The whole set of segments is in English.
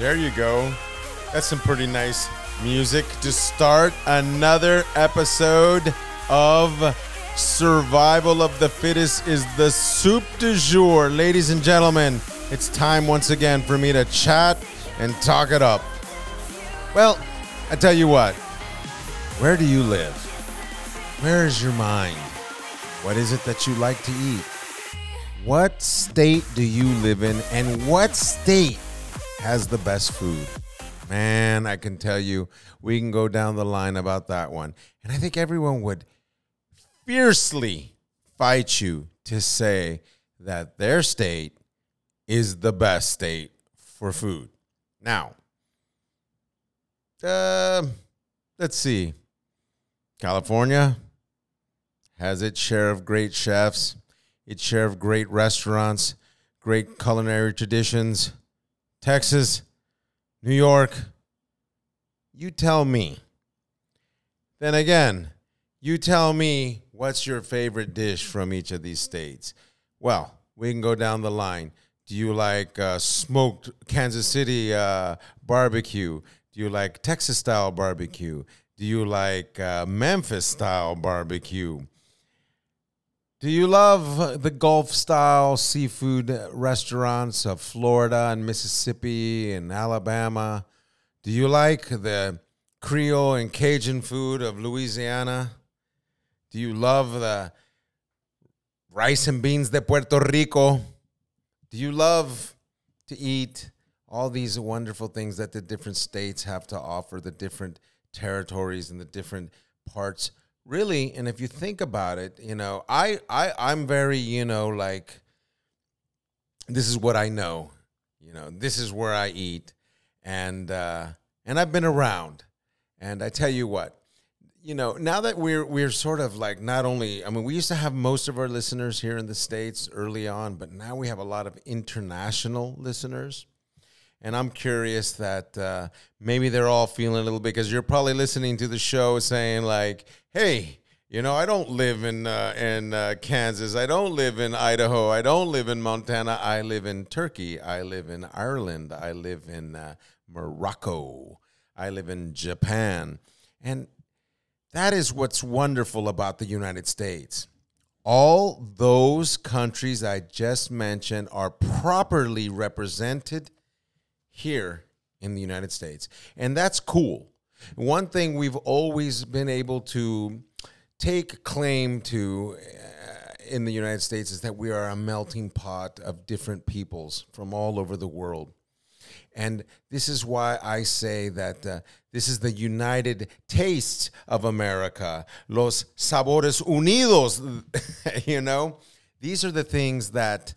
There you go. That's some pretty nice music to start another episode of Survival of the Fittest is the soup du jour. Ladies and gentlemen, it's time once again for me to chat and talk it up. Well, I tell you what, where do you live? Where is your mind? What is it that you like to eat? What state do you live in, and what state has the best food? Man, I can tell you, we can go down the line about that one. And I think everyone would fiercely fight you to say that their state is the best state for food. Now, uh, let's see. California has its share of great chefs, its share of great restaurants, great culinary traditions. Texas, New York, you tell me. Then again, you tell me what's your favorite dish from each of these states. Well, we can go down the line. Do you like uh, smoked Kansas City uh, barbecue? Do you like Texas style barbecue? Do you like uh, Memphis style barbecue? Do you love the Gulf style seafood restaurants of Florida and Mississippi and Alabama? Do you like the Creole and Cajun food of Louisiana? Do you love the rice and beans de Puerto Rico? Do you love to eat all these wonderful things that the different states have to offer, the different territories and the different parts really and if you think about it you know i i i'm very you know like this is what i know you know this is where i eat and uh and i've been around. And i tell you what you know now that we're we're sort of like not only i mean we used to have most of our listeners here in the states early on but now we have a lot of international listeners and I'm curious that uh, maybe they're all feeling a little bit because you're probably listening to the show saying like, "Hey, you know, I don't live in uh, in uh, Kansas. I don't live in Idaho. I don't live in Montana. I live in Turkey. I live in Ireland. I live in uh, Morocco. I live in Japan." And that is what's wonderful about the United States. All those countries I just mentioned are properly represented here in the United States. And that's cool. One thing we've always been able to take claim to uh, in the United States is that we are a melting pot of different peoples from all over the world. And this is why I say that uh, this is the united taste of America, los sabores unidos, you know? These are the things that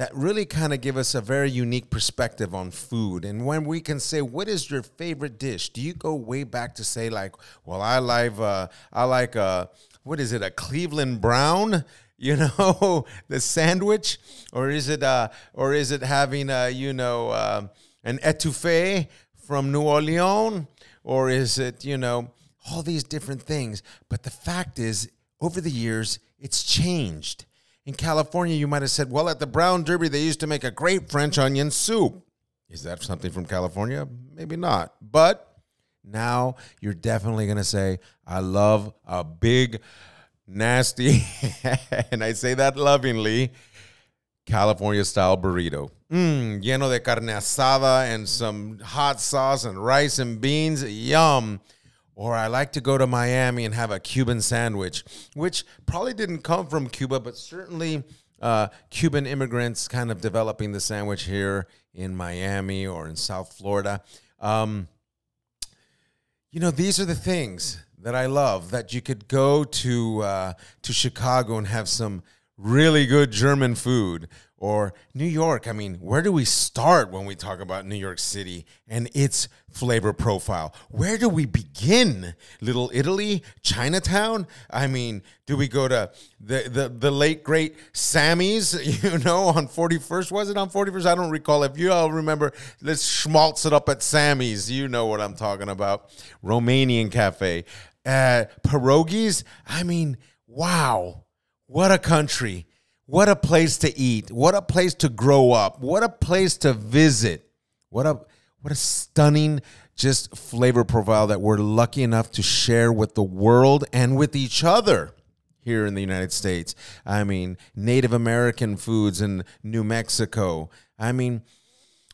that really kind of give us a very unique perspective on food. And when we can say, "What is your favorite dish?" Do you go way back to say like, "Well, I like uh, I like uh, what is it, a Cleveland Brown?" You know, the sandwich, or is it uh, or is it having a you know uh, an etouffee from New Orleans, or is it you know all these different things? But the fact is, over the years, it's changed in California, you might have said, well, at the Brown Derby, they used to make a great French onion soup. Is that something from California? Maybe not. But now you're definitely going to say, I love a big, nasty, and I say that lovingly, California style burrito. Mmm, lleno de carne asada and some hot sauce and rice and beans. Yum. Or I like to go to Miami and have a Cuban sandwich, which probably didn't come from Cuba, but certainly uh, Cuban immigrants kind of developing the sandwich here in Miami or in South Florida. Um, you know, these are the things that I love that you could go to uh, to Chicago and have some really good German food or New York. I mean, where do we start when we talk about New York City and its flavor profile? Where do we begin? Little Italy, Chinatown? I mean, do we go to the the, the late great Sammy's, you know, on 41st? Was it on 41st? I don't recall. If you all remember, let's schmaltz it up at Sammy's. You know what I'm talking about. Romanian cafe. Uh, pierogies? I mean, wow. What a country what a place to eat. What a place to grow up. What a place to visit. What a what a stunning just flavor profile that we're lucky enough to share with the world and with each other here in the United States. I mean, Native American foods in New Mexico. I mean,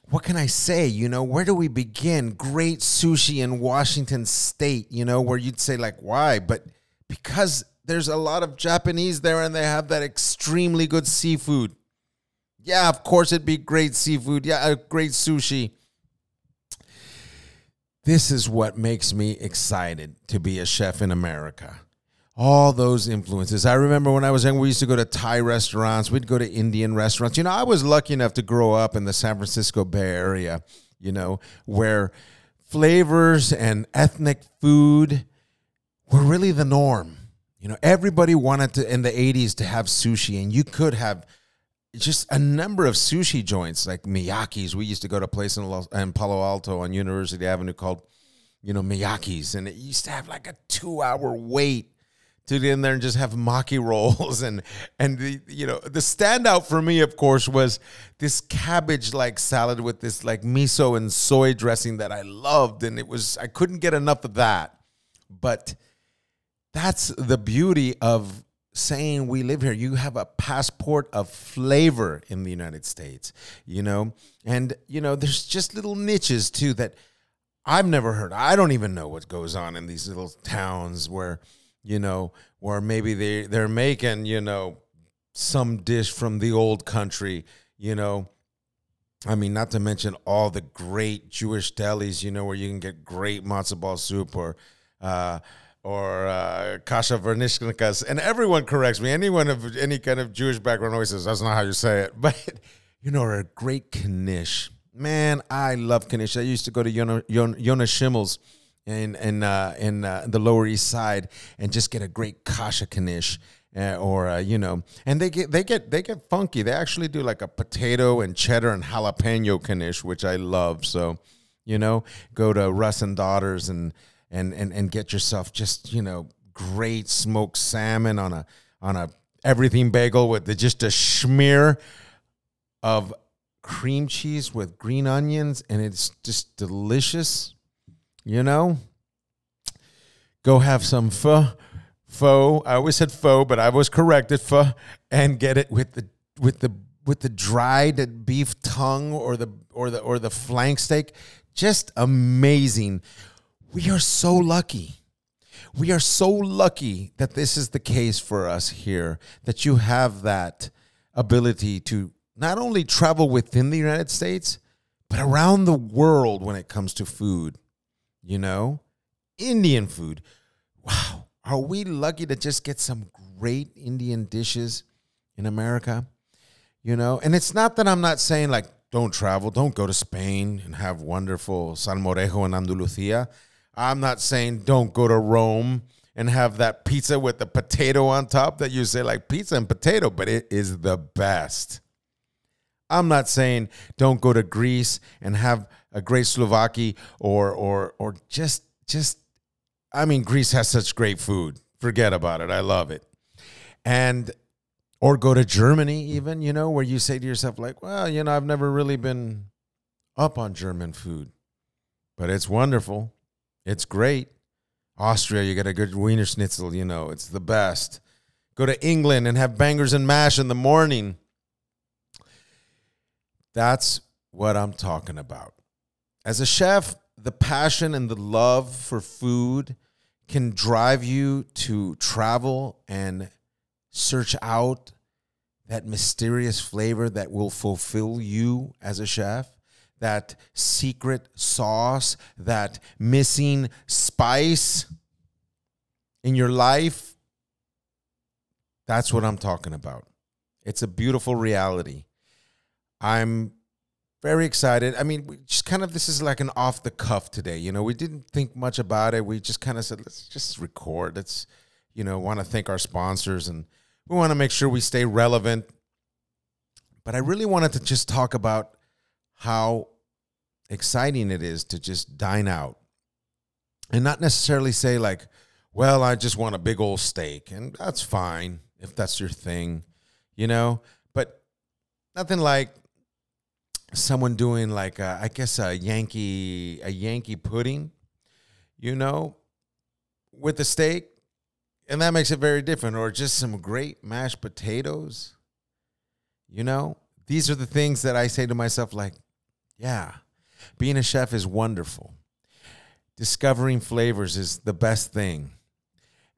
what can I say? You know, where do we begin? Great sushi in Washington State, you know, where you'd say, like, why? But because there's a lot of Japanese there and they have that extremely good seafood. Yeah, of course it'd be great seafood. Yeah, uh, great sushi. This is what makes me excited to be a chef in America all those influences. I remember when I was young, we used to go to Thai restaurants, we'd go to Indian restaurants. You know, I was lucky enough to grow up in the San Francisco Bay Area, you know, where flavors and ethnic food were really the norm. You know, everybody wanted to in the 80s to have sushi, and you could have just a number of sushi joints like Miyake's. We used to go to a place in, Los, in Palo Alto on University Avenue called, you know, Miyake's, and it used to have like a two hour wait to get in there and just have maki rolls. And and the you know the standout for me of course was this cabbage like salad with this like miso and soy dressing that I loved. And it was I couldn't get enough of that. But that's the beauty of saying we live here. You have a passport of flavor in the United States you know? And you know there's just little niches too that I've never heard. I don't even know what goes on in these little towns where you know, where maybe they they're making, you know, some dish from the old country, you know. I mean, not to mention all the great Jewish delis, you know, where you can get great matzo ball soup or uh, or uh, kasha vernishnikas. And everyone corrects me. Anyone of any kind of Jewish background always says, that's not how you say it. But, you know, a great knish. Man, I love knish. I used to go to Yonah, Yonah Schimmel's in in uh, in uh, the Lower East Side and just get a great kasha knish. Uh, or uh, you know, and they get they get they get funky. They actually do like a potato and cheddar and jalapeno knish, which I love. So, you know, go to Russ and Daughters and and and and get yourself just you know great smoked salmon on a on a everything bagel with the, just a smear of cream cheese with green onions, and it's just delicious you know, go have some pho. Pho. I always said pho, but I was corrected pho, and get it with the with the with the dried beef tongue or the or the or the flank steak. Just amazing. We are so lucky. We are so lucky that this is the case for us here, that you have that ability to not only travel within the United States, but around the world when it comes to food you know? Indian food. Wow. Are we lucky to just get some great Indian dishes in America? You know? And it's not that I'm not saying like, don't travel, don't go to Spain and have wonderful San salmorejo and Andalusia. I'm not saying don't go to Rome and have that pizza with the potato on top that you say like pizza and potato, but it is the best. I'm not saying don't go to Greece and have a great Souvlaki or or or just just I mean Greece has such great food. Forget about it. I love it. And or go to Germany even, you know, where you say to yourself like, well, you know, I've never really been up on German food. But it's wonderful. It's great. Austria, you get a good Wiener Schnitzel, you know, it's the best. Go to England and have bangers and mash in the morning. That's what I'm talking about. As a chef, the passion and the love for food can drive you to travel and search out that mysterious flavor that will fulfill you as a chef, that secret sauce, that missing spice in your life. That's what I'm talking about. It's a beautiful reality. I'm very excited. I mean, we just kind of this is like an off the cuff today. You know, we didn't think much about it. We just kind of said, let's just record. Let's, you know, want to thank our sponsors and we want to make sure we stay relevant. But I really wanted to just talk about how exciting it is to just dine out and not necessarily say, like, well, I just want a big old steak. And that's fine if that's your thing, you know, but nothing like someone doing like a, I guess a Yankee a Yankee pudding, you know, with the steak, and that makes it very different. Or just some great mashed potatoes. You know, these are the things that I say to myself, like, yeah, being a chef is wonderful. Discovering flavors is the best thing.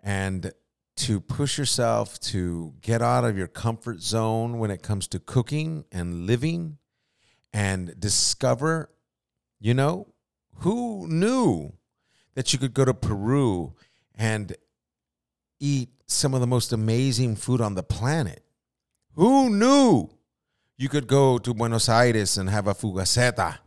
And to push yourself to get out of your comfort zone when it comes to cooking and living and discover, you know, who knew that you could go to Peru and eat some of the most amazing food on the planet? Who knew you could go to Buenos Aires and have a fugazzeta,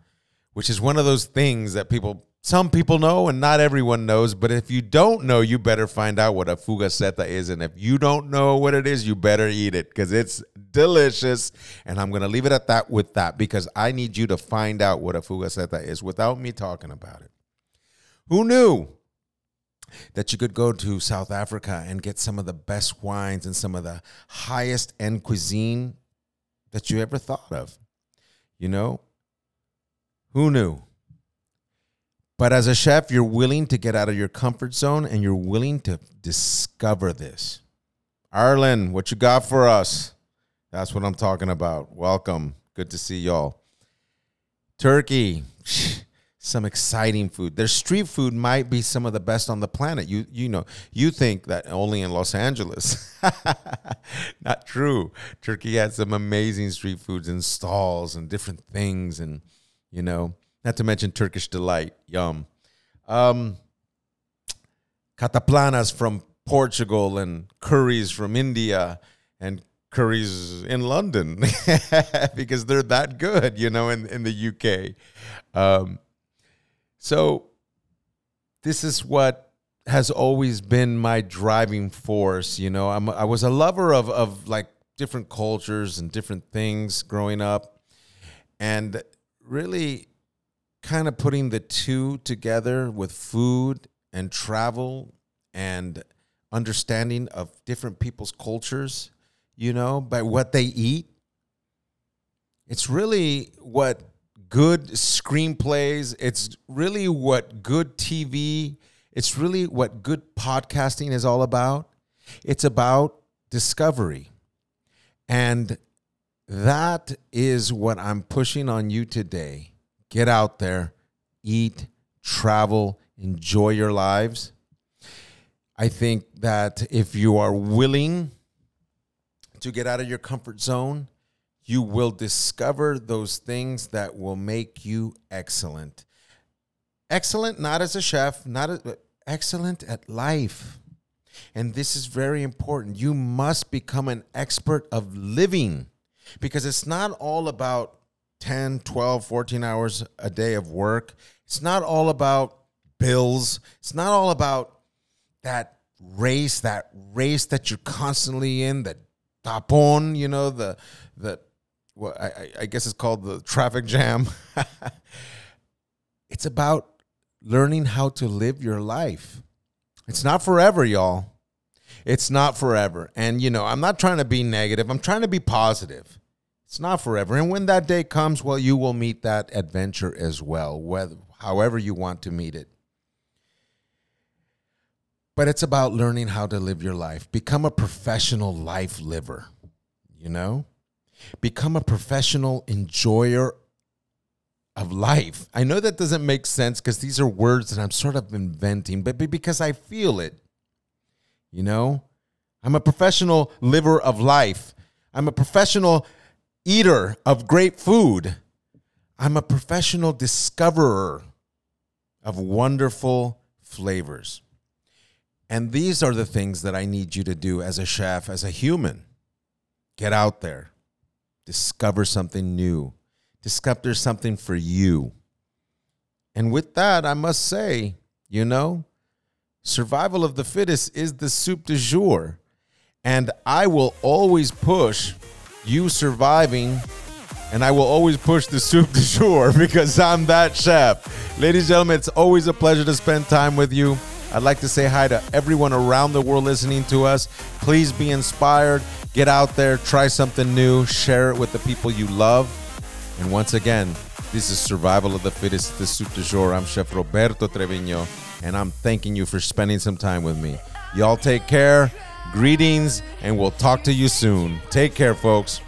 which is one of those things that people some people know and not everyone knows, but if you don't know, you better find out what a fugazzeta is. And if you don't know what it is, you better eat it because it's delicious. And I'm going to leave it at that with that because I need you to find out what a fugazzeta is without me talking about it. Who knew that you could go to South Africa and get some of the best wines and some of the highest end cuisine that you ever thought of? You know, who knew? But as a chef, you're willing to get out of your comfort zone and you're willing to discover this. Arlen, what you got for us? That's what I'm talking about. Welcome. Good to see y'all. Turkey, some exciting food. Their street food might be some of the best on the planet. You you know, you think that only in Los Angeles. Not true. Turkey has some amazing street foods and stalls and different things and you know, not to mention Turkish delight. Yum. Um, cataplanas from Portugal and curries from India and curries in London because they're that good, you know, in, in the UK. Um, so this is what has always been my driving force. You know, I'm, I was a lover of, of like different cultures and different things growing up. And really, kind of putting the two together with food and travel and understanding of different people's cultures, you know, by what they eat. It's really what good screenplays, it's really what good TV, it's really what good podcasting is all about. It's about discovery. And that is what I'm pushing on you today get out there, eat, travel, enjoy your lives. I think that if you are willing to get out of your comfort zone, you will discover those things that will make you excellent. Excellent, not as a chef, not as, excellent at life. And this is very important. You must become an expert of living because it's not all about 10, 12, 14 hours a day of work. It's not all about bills. It's not all about that race, that race that you're constantly in, the tapon, you know, the the well, I, I guess it's called the traffic jam. it's about learning how to live your life. It's not forever, y'all. It's not forever. And you know, I'm not trying to be negative. I'm trying to be positive. It's not forever. And when that day comes, well, you will meet that adventure as well, whether, however you want to meet it. But it's about learning how to live your life. Become a professional life liver, you know? Become a professional enjoyer of life. I know that doesn't make sense because these are words that I'm sort of inventing, but because I feel it. You know? I'm a professional liver of life. I'm a professional eater of great food. I'm a professional discoverer of wonderful flavors. And these are the things that I need you to do as a chef, as a human. Get out there, discover something new, discover something for you. And with that, I must say, you know, survival of the fittest is the soup du jour. And I will always push you surviving, and I will always push the soup to jour because I'm that chef. Ladies and gentlemen, it's always a pleasure to spend time with you. I'd like to say hi to everyone around the world listening to us. Please be inspired. Get out there, try something new, share it with the people you love. And once again, this is Survival of the Fittest, the soup du jour. I'm Chef Roberto Trevino, and I'm thanking you for spending some time with me. Y'all take care. Greetings, and we'll talk to you soon. Take care, folks.